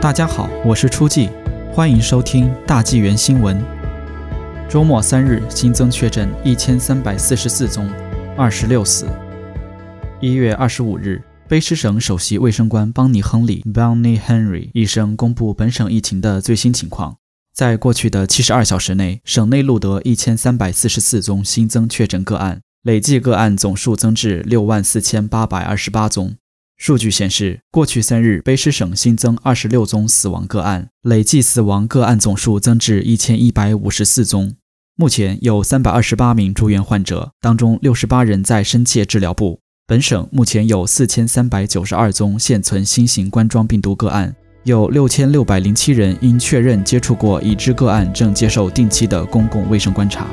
大家好，我是初季，欢迎收听大纪元新闻。周末三日新增确诊一千三百四十四宗，二十六死。一月二十五日，卑诗省首席卫生官邦尼·亨利 （Bonnie Henry） 医生公布本省疫情的最新情况。在过去的七十二小时内，省内录得一千三百四十四宗新增确诊个案，累计个案总数增至六万四千八百二十八宗。数据显示，过去三日卑诗省新增二十六宗死亡个案，累计死亡个案总数增至一千一百五十四宗。目前有三百二十八名住院患者，当中六十八人在深切治疗部。本省目前有四千三百九十二宗现存新型冠状病毒个案，有六千六百零七人因确认接触过已知个案，正接受定期的公共卫生观察。